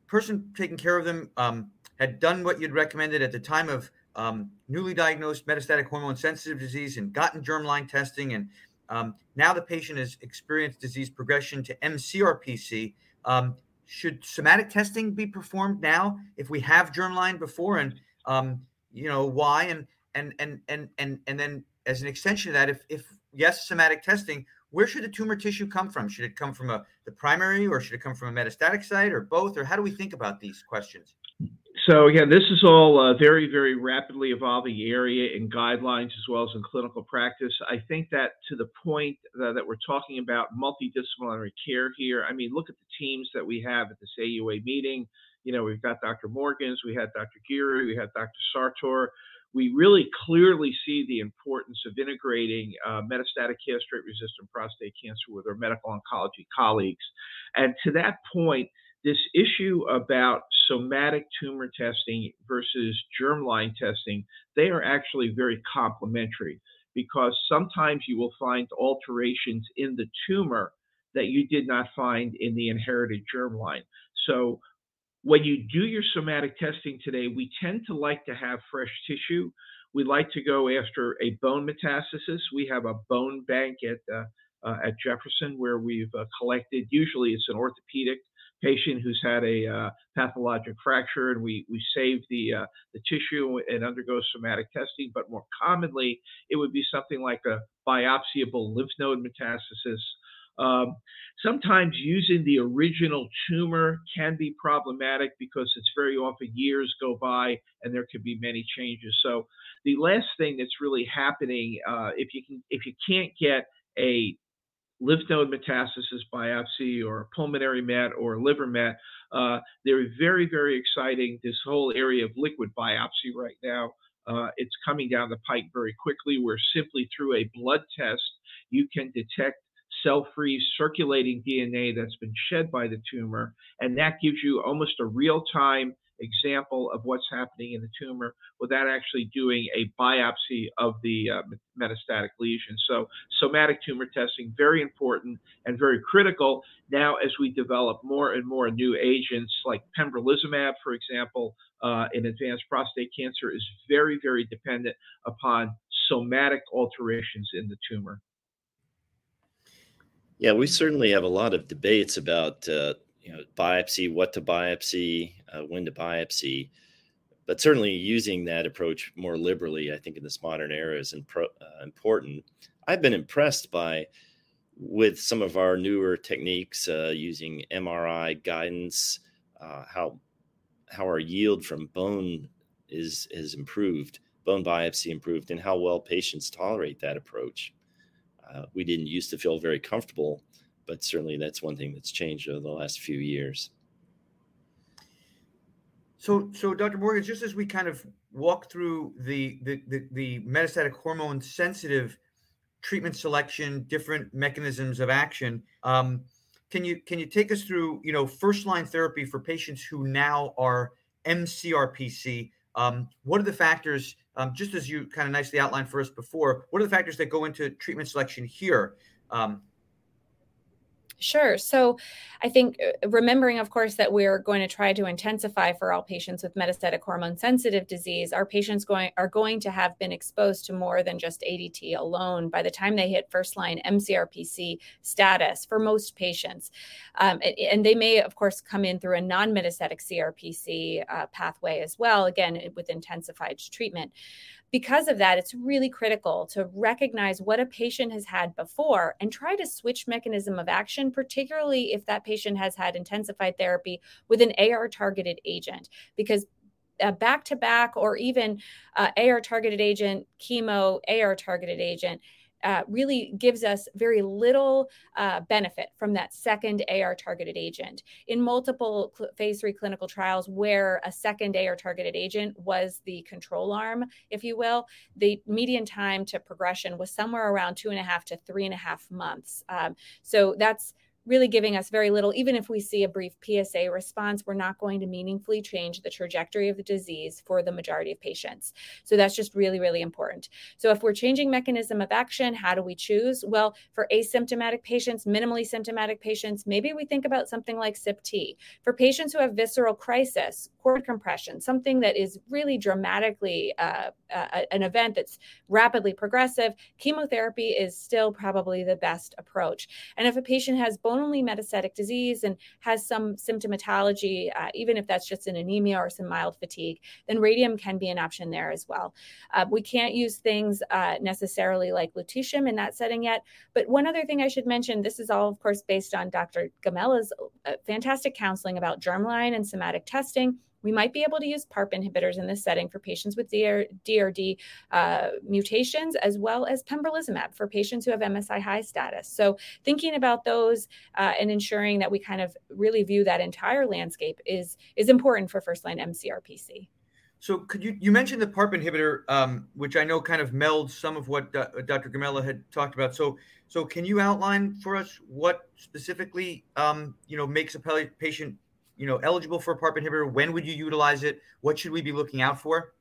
person taking care of them um, had done what you'd recommended at the time of um, newly diagnosed metastatic hormone sensitive disease and gotten germline testing, and um, now the patient has experienced disease progression to MCRPC, um, should somatic testing be performed now if we have germline before, and um, you know why, and and and and and and then as an extension of that, if if yes, somatic testing, where should the tumor tissue come from? Should it come from a the primary, or should it come from a metastatic site, or both, or how do we think about these questions?
So again, this is all a very, very rapidly evolving area in guidelines as well as in clinical practice. I think that to the point that, we're talking about multidisciplinary care here, I mean, look at the teams that we have at this AUA meeting. You know, we've got Dr. Morgans, we had Dr. Giri, we had Dr. Sartor we really clearly see the importance of integrating uh, metastatic castrate resistant prostate cancer with our medical oncology colleagues. And to that point, this issue about somatic tumor testing versus germline testing, they are actually very complementary because sometimes you will find alterations in the tumor that you did not find in the inherited germline. So when you do your somatic testing today, we tend to like to have fresh tissue. We like to go after a bone metastasis. We have a bone bank at uh, uh, at Jefferson where we've uh, collected. Usually, it's an orthopedic patient who's had a uh, pathologic fracture, and we we save the uh, the tissue and undergo somatic testing. But more commonly, it would be something like a biopsiable lymph node metastasis um, sometimes using the original tumor can be problematic because it's very often years go by and there could be many changes. So the last thing that's really happening, uh, if you can, if you can't get a lymph node metastasis biopsy or pulmonary met or liver met, uh, they're very, very exciting. This whole area of liquid biopsy right now. Uh, it's coming down the pike very quickly, where simply through a blood test, you can detect cell free circulating DNA that's been shed by the tumor. And that gives you almost a real time example of what's happening in the tumor without actually doing a biopsy of the uh, metastatic lesion. So, somatic tumor testing, very important and very critical now as we develop more and more new agents like pembrolizumab, for example, uh, in advanced prostate cancer, is very, very dependent upon somatic alterations in the tumor.
Yeah, we certainly have a lot of debates about uh, you know biopsy, what to biopsy, uh, when to biopsy, but certainly using that approach more liberally, I think in this modern era is impro- uh, important. I've been impressed by with some of our newer techniques uh, using MRI guidance, uh, how how our yield from bone is is improved, bone biopsy improved, and how well patients tolerate that approach uh, we didn't used to feel very comfortable, but certainly that's one thing that's changed over the last few years.
So, so Dr. Morgan, just as we kind of walk through the the, the, the metastatic hormone sensitive treatment selection, different mechanisms of action, um, can you can you take us through you know first line therapy for patients who now are MCRPC? Um, what are the factors um, just as you kind of nicely outlined for us before, what are the factors that go into treatment selection here? Um,
Sure. So I think uh, remembering, of course, that we're going to try to intensify for all patients with metastatic hormone sensitive disease, our patients going are going to have been exposed to more than just ADT alone by the time they hit first line MCRPC status for most patients. Um, and they may, of course, come in through a non metastatic CRPC uh, pathway as well, again, with intensified treatment because of that, it's really critical to recognize what a patient has had before and try to switch mechanism of action, particularly if that patient has had intensified therapy with an AR targeted agent, because back to back or even uh, AR targeted agent, chemo, AR targeted agent, uh, really gives us very little uh, benefit from that second AR targeted agent. In multiple cl- phase three clinical trials where a second AR targeted agent was the control arm, if you will, the median time to progression was somewhere around two and a half to three and a half months. Um, so that's really giving us very little. Even if we see a brief PSA response, we're not going to meaningfully change the trajectory of the disease for the majority of patients. So that's just really, really important. So if we're changing mechanism of action, how do we choose? Well, for asymptomatic patients, minimally symptomatic patients, maybe we think about something like sip-T. For patients who have visceral crisis, cord compression, something that is really dramatically uh, uh, an event that's rapidly progressive, chemotherapy is still probably the best approach. And if a patient has bone only metastatic disease and has some symptomatology, uh, even if that's just an anemia or some mild fatigue, then radium can be an option there as well. Uh, we can't use things uh, necessarily like lutetium in that setting yet. But one other thing I should mention this is all, of course, based on Dr. Gomella's uh, fantastic counseling about germline and somatic testing we might be able to use PARP inhibitors in this setting for patients with DR, DRD uh, mutations, as well as pembrolizumab for patients who have MSI high status. So, thinking about those uh, and ensuring that we kind of really view that entire landscape is is important for first line MCRPC.
So, could you you mentioned the PARP inhibitor, um, which I know kind of melds some of what uh, Dr. Gomella had talked about. So, so can you outline for us what specifically um, you know makes a patient you know eligible for a PARP inhibitor? When would you utilize it? What should we be looking out for?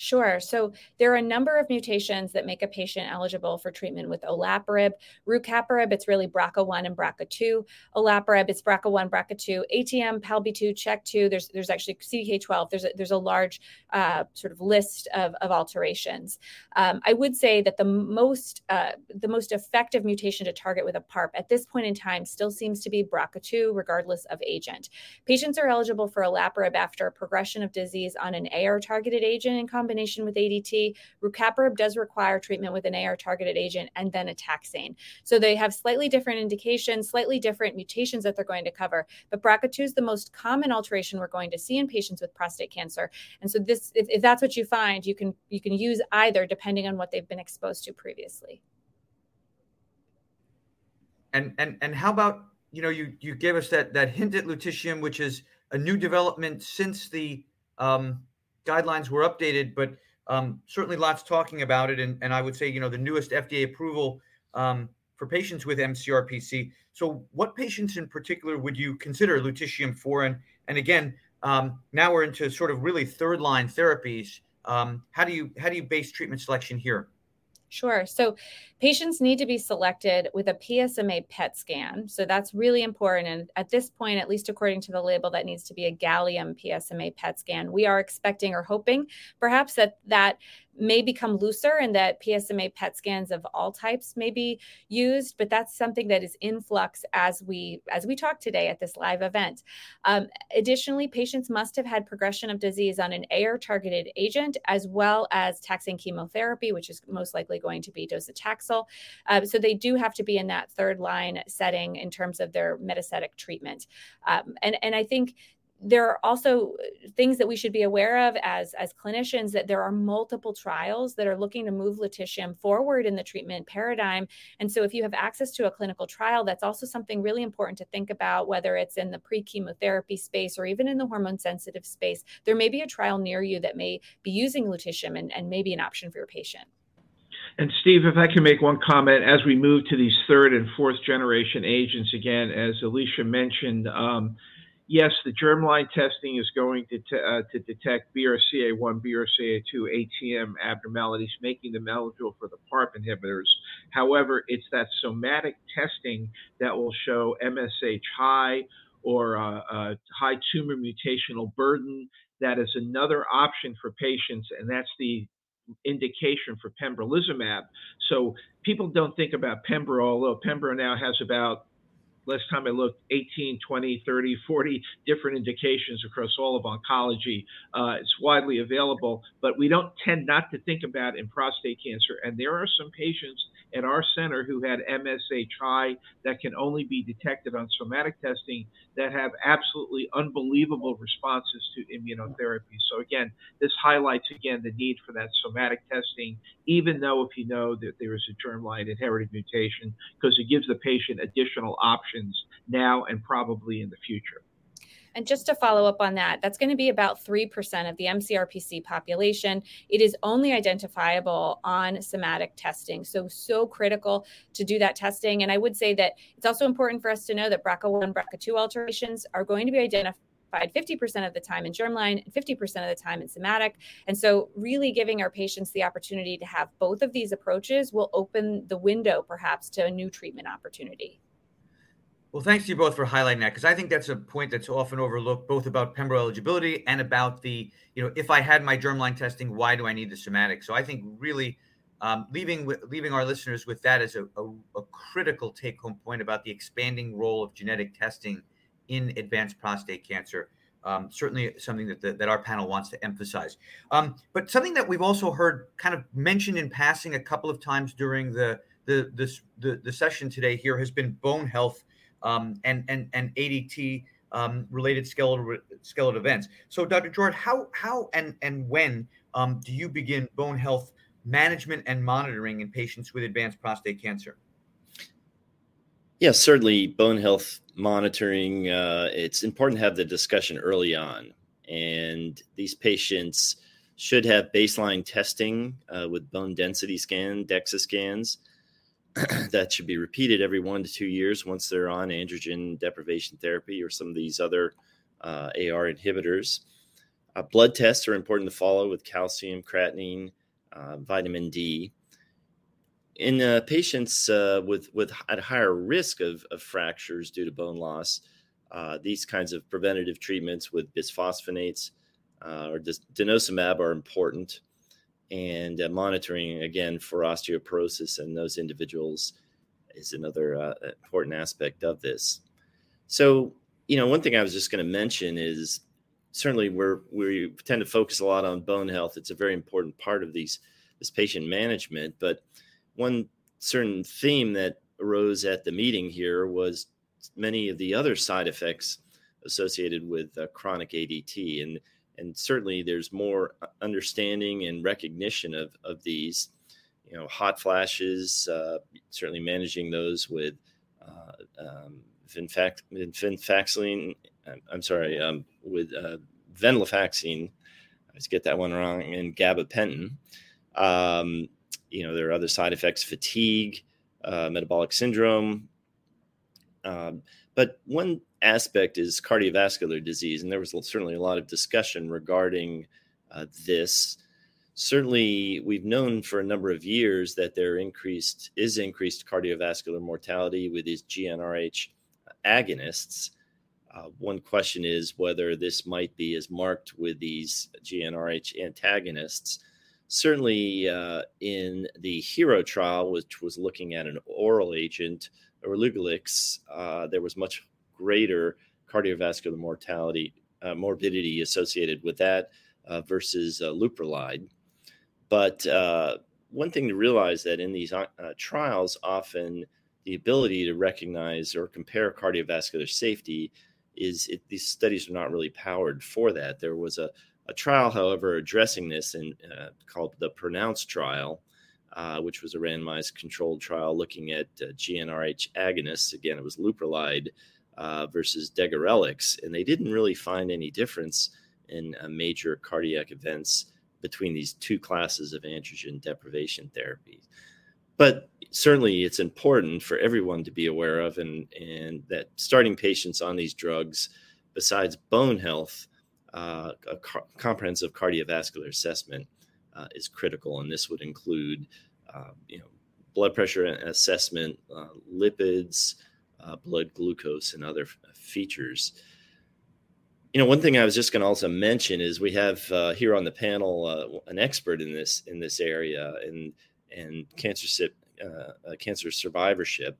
Sure. So there are a number of mutations that make a patient eligible for treatment with olaparib. Rucaparib, it's really BRCA1 and BRCA2. Olaparib, it's BRCA1, BRCA2. ATM, PALB2, CHEK2. There's there's actually CDK12. There's a, there's a large uh, sort of list of, of alterations. Um, I would say that the most uh, the most effective mutation to target with a PARP at this point in time still seems to be BRCA2, regardless of agent. Patients are eligible for olaparib after progression of disease on an AR targeted agent in combination combination with ADT. Rucaparib does require treatment with an AR targeted agent and then a taxane. So they have slightly different indications, slightly different mutations that they're going to cover. But BRCA2 is the most common alteration we're going to see in patients with prostate cancer. And so this, if, if that's what you find, you can you can use either depending on what they've been exposed to previously.
And and and how about you know you you gave us that that hint at lutetium, which is a new development since the um, guidelines were updated, but um, certainly lots talking about it. And, and I would say, you know, the newest FDA approval um, for patients with MCRPC. So, what patients in particular would you consider lutetium for? And, and again, um, now we're into sort of really third line therapies. Um, how do you how do you base treatment selection here?
Sure. So patients need to be selected with a PSMA PET scan. So that's really important. And at this point, at least according to the label, that needs to be a gallium PSMA PET scan. We are expecting or hoping perhaps that that may become looser and that PSMA PET scans of all types may be used, but that's something that is in flux as we as we talk today at this live event. Um, additionally, patients must have had progression of disease on an AR targeted agent as well as taxane chemotherapy, which is most likely going to be docetaxel. Um, so they do have to be in that third line setting in terms of their metastatic treatment. Um, and and I think there are also things that we should be aware of as as clinicians that there are multiple trials that are looking to move lutetium forward in the treatment paradigm. And so if you have access to a clinical trial that's also something really important to think about whether it's in the pre-chemotherapy space or even in the hormone sensitive space. There may be a trial near you that may be using lutetium and, and may be an option for your patient.
And Steve, if I can make one comment, as we move to these third and fourth generation agents, again, as Alicia mentioned, um, yes, the germline testing is going to, t- uh, to detect BRCA1, BRCA2, ATM abnormalities, making them eligible for the PARP inhibitors. However, it's that somatic testing that will show MSH high or uh, uh, high tumor mutational burden. That is another option for patients, and that's the indication for pembrolizumab. So people don't think about Pembro, although Pembro now has about last time I looked, 18, 20, 30, 40 different indications across all of oncology. Uh, it's widely available, but we don't tend not to think about in prostate cancer. And there are some patients at our center who had MSHI that can only be detected on somatic testing that have absolutely unbelievable responses to immunotherapy. So again, this highlights again the need for that somatic testing, even though if you know that there is a germline inherited mutation, because it gives the patient additional options now and probably in the future.
And just to follow up on that, that's going to be about 3% of the MCRPC population. It is only identifiable on somatic testing. So, so critical to do that testing. And I would say that it's also important for us to know that BRCA1, BRCA2 alterations are going to be identified 50% of the time in germline and 50% of the time in somatic. And so, really giving our patients the opportunity to have both of these approaches will open the window perhaps to a new treatment opportunity.
Well, thanks to you both for highlighting that because I think that's a point that's often overlooked, both about Pembro eligibility and about the, you know, if I had my germline testing, why do I need the somatic? So I think really um, leaving leaving our listeners with that as a, a, a critical take home point about the expanding role of genetic testing in advanced prostate cancer. Um, certainly something that, the, that our panel wants to emphasize. Um, but something that we've also heard kind of mentioned in passing a couple of times during the the this the, the session today here has been bone health um, and and and ADT um, related skeletal skeletal events. So, Dr. Jarrard, how how and and when um, do you begin bone health management and monitoring in patients with advanced prostate cancer?
Yeah, certainly bone health monitoring. Uh, it's important to have the discussion early on, and these patients should have baseline testing uh, with bone density scan, DEXA scans that should be repeated every one to two years once they're on androgen deprivation therapy or some of these other uh, AR inhibitors. Uh, blood tests are important to follow with calcium, creatinine, uh, vitamin D. In uh, patients uh, with with at higher risk of, of fractures due to bone loss, uh, these kinds of preventative treatments with bisphosphonates or denosumab are important and uh, monitoring again for osteoporosis in those individuals is another uh, important aspect of this. So, you know, one thing I was just going to mention is certainly we're we tend to focus a lot on bone health. It's a very important part of these this patient management. But one certain theme that arose at the meeting here was many of the other side effects associated with uh, chronic ADT and and certainly there's more uh, understanding and recognition of of these you know hot flashes uh, certainly managing those with uh, um, vinfaxine I'm sorry um, with uh, venlafaxine I always get that one wrong and gabapentin. Um, you know there are other side effects fatigue uh, metabolic syndrome. Um, but one aspect is cardiovascular disease, and there was certainly a lot of discussion regarding uh, this. Certainly, we've known for a number of years that there increased is increased cardiovascular mortality with these GnRH agonists. Uh, one question is whether this might be as marked with these GnRH antagonists. Certainly, uh, in the HERO trial, which was looking at an oral agent, Relugolix, uh, there was much greater cardiovascular mortality, uh, morbidity associated with that uh, versus uh, leuprolide. But uh, one thing to realize that in these uh, trials, often the ability to recognize or compare cardiovascular safety is it, these studies are not really powered for that. There was a, a trial, however, addressing this and called the Pronounce trial, uh, which was a randomized controlled trial looking at uh, GnRH agonists. Again, it was leuprolide uh, versus degarelix, and they didn't really find any difference in uh, major cardiac events between these two classes of androgen deprivation therapy. But certainly, it's important for everyone to be aware of, and, and that starting patients on these drugs, besides bone health, uh, a car- comprehensive cardiovascular assessment uh, is critical, and this would include, uh, you know, blood pressure assessment, uh, lipids, uh, blood glucose, and other f- features. You know, one thing I was just going to also mention is we have uh, here on the panel uh, an expert in this in this area and and cancer uh, cancer survivorship.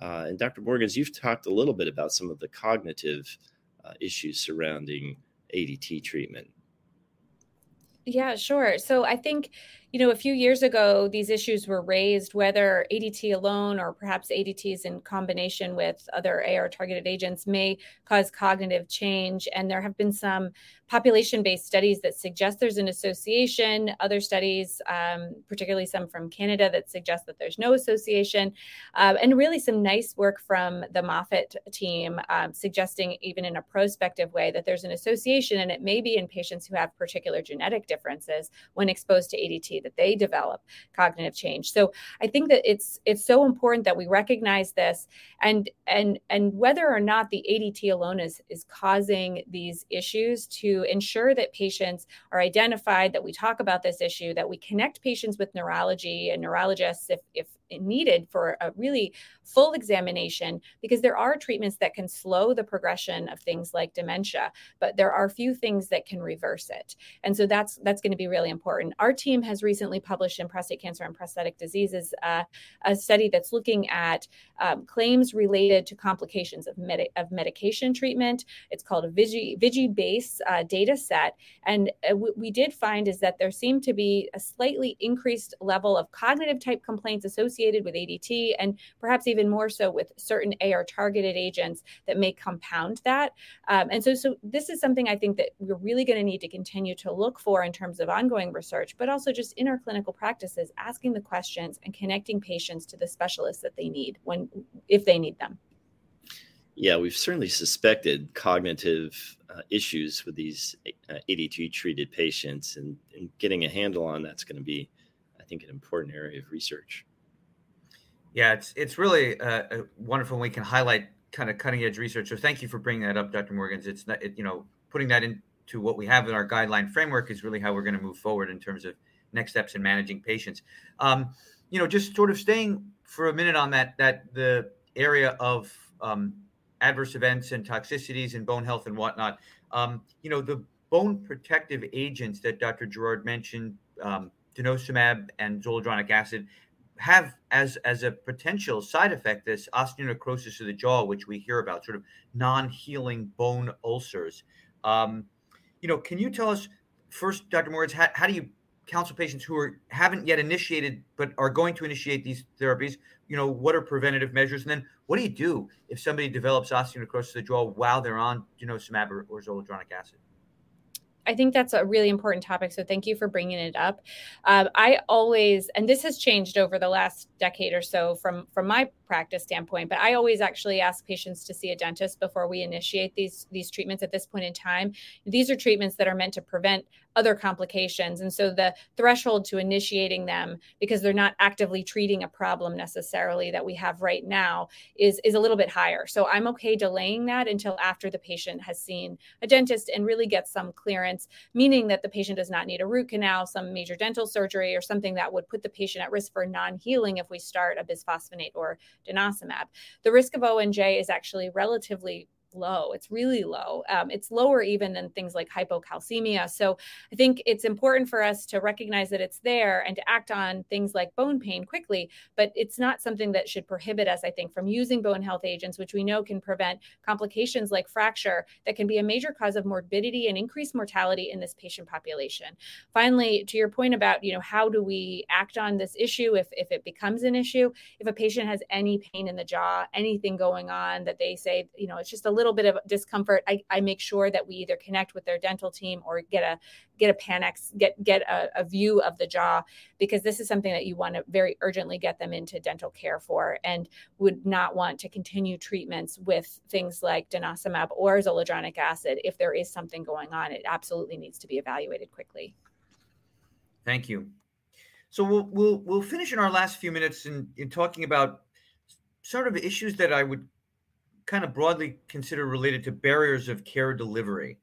Uh, and Dr. Morgans, you've talked a little bit about some of the cognitive uh, issues surrounding ADT treatment.
Yeah, sure. So I think you know, a few years ago, these issues were raised whether ADT alone or perhaps ADTs in combination with other AR targeted agents may cause cognitive change. And there have been some population based studies that suggest there's an association, other studies, um, particularly some from Canada, that suggest that there's no association, uh, and really some nice work from the Moffitt team um, suggesting, even in a prospective way, that there's an association, and it may be in patients who have particular genetic differences when exposed to ADT that they develop cognitive change. So I think that it's it's so important that we recognize this, and and and whether or not the ADT alone is is causing these issues to ensure that patients are identified, that we talk about this issue, that we connect patients with neurology and neurologists if, if needed for a really full examination because there are treatments that can slow the progression of things like dementia but there are few things that can reverse it. And so that's that's going to be really important. Our team has recently published in prostate cancer and prostatic diseases uh, a study that's looking at um, claims related to complications of, med- of medication treatment. It's called a vigi, vigi base uh, data set. And uh, w- we did find is that there seemed to be a slightly increased level of cognitive type complaints associated associated with ADT, and perhaps even more so with certain AR targeted agents that may compound that. Um, and so, so this is something I think that we're really going to need to continue to look for in terms of ongoing research, but also just in our clinical practices, asking the questions and connecting patients to the specialists that they need when, if they need them.
Yeah, we've certainly suspected cognitive uh, issues with these uh, ADT treated patients, and, and, getting a handle on that's going to be, I think, an important area of research.
Yeah, it's it's really uh, wonderful. We can highlight kind of cutting edge research. So thank you for bringing that up, Dr. Morgans. It's not, it, you know, putting that into what we have in our guideline framework is really how we're going to move forward in terms of next steps in managing patients. Um, you know, just sort of staying for a minute on that that the area of um, adverse events and toxicities and bone health and whatnot. Um, you know, the bone protective agents that Dr. Jarrard mentioned, um, denosumab and zoledronic acid, have as as a potential side effect this osteonecrosis of the jaw, which we hear about, sort of non-healing bone ulcers. Um, you know, can you tell us first, Dr. Moritz, how, how do you counsel patients who are haven't yet initiated but are going to initiate these therapies? You know, what are preventative measures, and then what do you do if somebody develops osteonecrosis of the jaw while they're on you denosumab or, or zoledronic acid?
I think that's a really important topic. So thank you for bringing it up. Um, I always, and this has changed over the last decade or so from from my practice standpoint, but I always actually ask patients to see a dentist before we initiate these these treatments at this point in time. These are treatments that are meant to prevent other complications. And so the threshold to initiating them because they're not actively treating a problem necessarily that we have right now is is a little bit higher. So I'm okay delaying that until after the patient has seen a dentist and really gets some clearance, meaning that the patient does not need a root canal, some major dental surgery or something that would put the patient at risk for non-healing if we start a bisphosphonate or denosumab. The risk of ONJ is actually relatively low. It's really low. Um, it's lower even than things like hypocalcemia. So I think it's important for us to recognize that it's there and to act on things like bone pain quickly. But it's not something that should prohibit us, I think, from using bone health agents, which we know can prevent complications like fracture that can be a major cause of morbidity and increased mortality in this patient population. Finally, to your point about, you know, how do we act on this issue if, if it becomes an issue? If a patient has any pain in the jaw, anything going on that they say, you know, it's just a little little bit of discomfort, I, I make sure that we either connect with their dental team or get a get a Panorex, get get a, a view of the jaw, because this is something that you want to very urgently get them into dental care for, and would not want to continue treatments with things like denosumab or zoledronic acid if there is something going on. It absolutely needs to be evaluated quickly.
Thank you. So we'll we'll we'll finish in our last few minutes in, in talking about sort of issues that I would kind of broadly considered related to barriers of care delivery.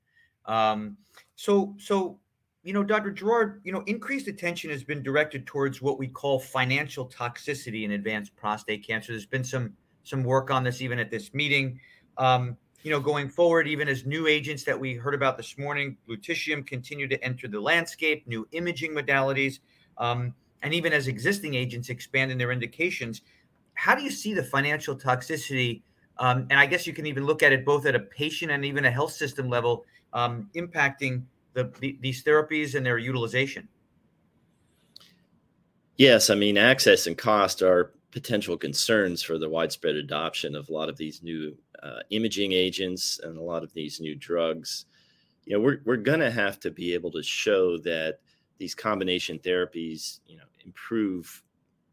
Um, so, so you know, Dr. Jarrard, you know, increased attention has been directed towards what we call financial toxicity in advanced prostate cancer. There's been some some work on this even at this meeting. Um, you know, going forward, even as new agents that we heard about this morning, lutetium continue to enter the landscape, new imaging modalities, um, and even as existing agents expand in their indications, how do you see the financial toxicity um, and I guess you can even look at it both at a patient and even a health system level, um, impacting the, the, these therapies and their utilization.
Yes, I mean, access and cost are potential concerns for the widespread adoption of a lot of these new uh, imaging agents and a lot of these new drugs. You know, we're, we're going to have to be able to show that these combination therapies, you know, improve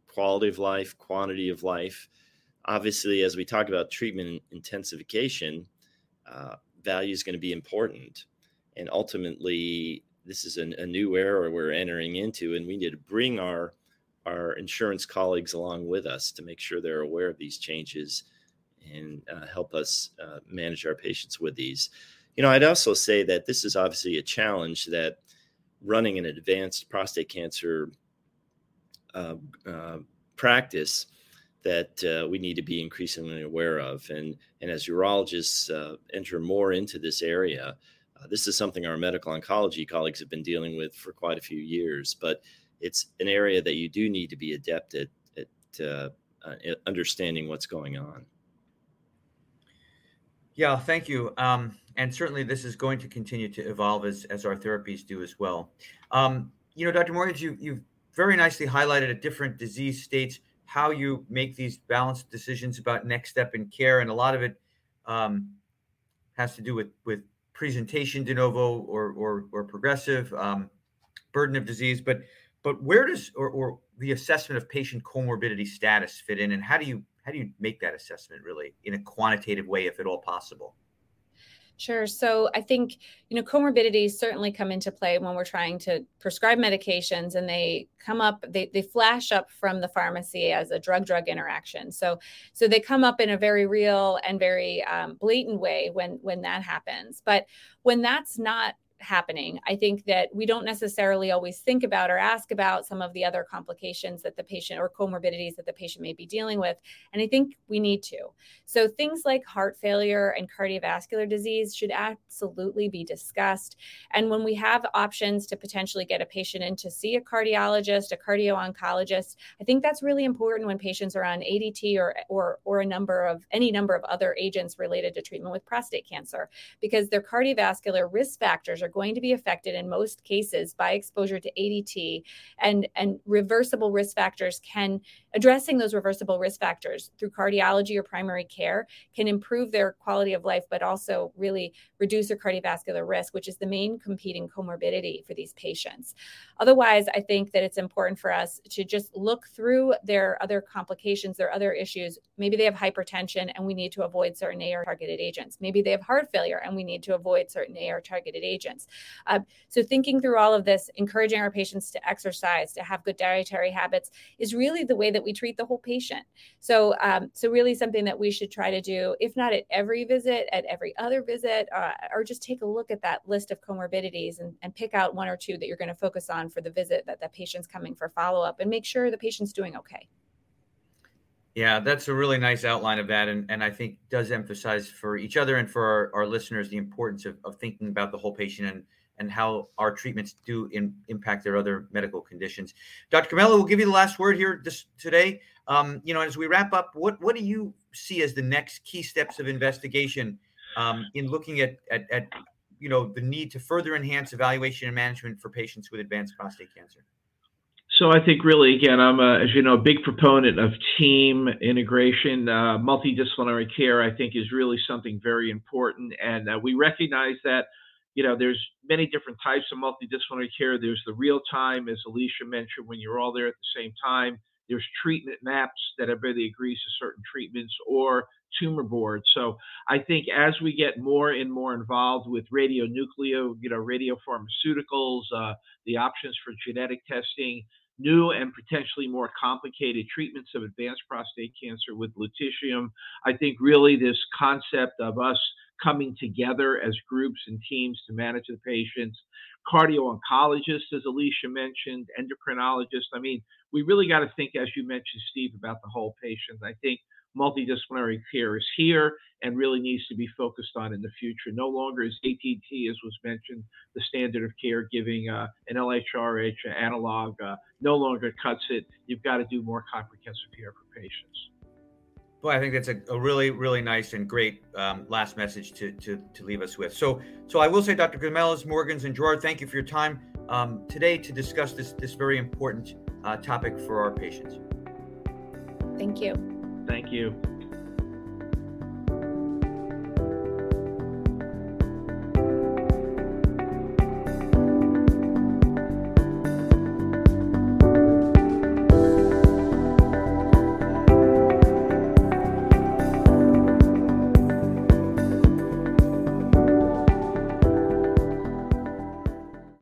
quality of life, quantity of life. Obviously, as we talk about treatment intensification, uh, value is going to be important. And ultimately, this is an, a new era we're entering into, and we need to bring our our insurance colleagues along with us to make sure they're aware of these changes and uh, help us uh, manage our patients with these. You know, I'd also say that this is obviously a challenge that running an advanced prostate cancer uh, uh practice that uh, we need to be increasingly aware of. And, and as urologists uh, enter more into this area, this is something our medical oncology colleagues have been dealing with for quite a few years. But it's an area that you do need to be adept at, at uh, uh, understanding what's going on.
Yeah, thank you. Um, and certainly, this is going to continue to evolve as, as our therapies do as well. Um, you know, Dr. Morgan, you, you've very nicely highlighted at different disease states how you make these balanced decisions about next step in care. And a lot of it um, has to do with, with presentation de novo or, or, or progressive um, burden of disease. But but where does or, or the assessment of patient comorbidity status fit in, and how do you how do you make that assessment really in a quantitative way, if at all possible?
Sure. So I think, you know, comorbidities certainly come into play when we're trying to prescribe medications and they come up, they, they flash up from the pharmacy as a drug drug interaction. So, so they come up in a very real and very um, blatant way when, when that happens. But when that's not happening. I think that we don't necessarily always think about or ask about some of the other complications that the patient or comorbidities that the patient may be dealing with. And I think we need to. So things like heart failure and cardiovascular disease should absolutely be discussed. And when we have options to potentially get a patient in to see a cardiologist, a cardio oncologist, I think that's really important when patients are on ADT or or or a number of any number of other agents related to treatment with prostate cancer because their cardiovascular risk factors are are going to be affected in most cases by exposure to ADT and, and reversible risk factors can addressing those reversible risk factors through cardiology or primary care can improve their quality of life, but also really reduce their cardiovascular risk, which is the main competing comorbidity for these patients. Otherwise, I think that it's important for us to just look through their other complications, their other issues. Maybe they have hypertension and we need to avoid certain AR targeted agents. Maybe they have heart failure and we need to avoid certain AR targeted agents. Uh, so, thinking through all of this, encouraging our patients to exercise, to have good dietary habits is really the way that we treat the whole patient. So, um, so really something that we should try to do, if not at every visit, at every other visit, uh, or just take a look at that list of comorbidities and, and pick out one or two that you're going to focus on for the visit that the patient's coming for follow up and make sure the patient's doing okay.
Yeah, that's a really nice outline of that. And, and I think does emphasize for each other and for our, our listeners the importance of, of thinking about the whole patient and, and how our treatments do in, impact their other medical conditions. Dr. Gomella, we'll give you the last word here this, today. Um, you know, as we wrap up, what, what do you see as the next key steps of investigation um, in looking at, at, at, you know, the need to further enhance evaluation and management for patients with advanced prostate cancer?
So I think really, again, I'm a, as you know, a big proponent of team integration. Uh, multidisciplinary care, I think, is really something very important, and uh, we recognize that. You know, there's many different types of multidisciplinary care. There's the real time, as Alicia mentioned, when you're all there at the same time. There's treatment maps that everybody agrees to certain treatments or tumor boards. So I think as we get more and more involved with radionucleo, you know, radiopharmaceuticals, uh, the options for genetic testing, new and potentially more complicated treatments of advanced prostate cancer with lutetium. I think really this concept of us coming together as groups and teams to manage the patients, cardio oncologists, as Alicia mentioned, endocrinologists. I mean, we really got to think, as you mentioned, Steve, about the whole patient. I think multidisciplinary care is here and really needs to be focused on in the future. No longer is ADT, as was mentioned, the standard of care, giving uh, an LHRH analog uh, no longer cuts it. You've got to do more comprehensive care for patients.
Well, I think that's a, a really, really nice and great um, last message to, to, to leave us with. So, so I will say, Dr. Gamelis, Morgans, and Jarrard, thank you for your time um, today to discuss this this very important uh, topic for our patients.
Thank you.
Thank you.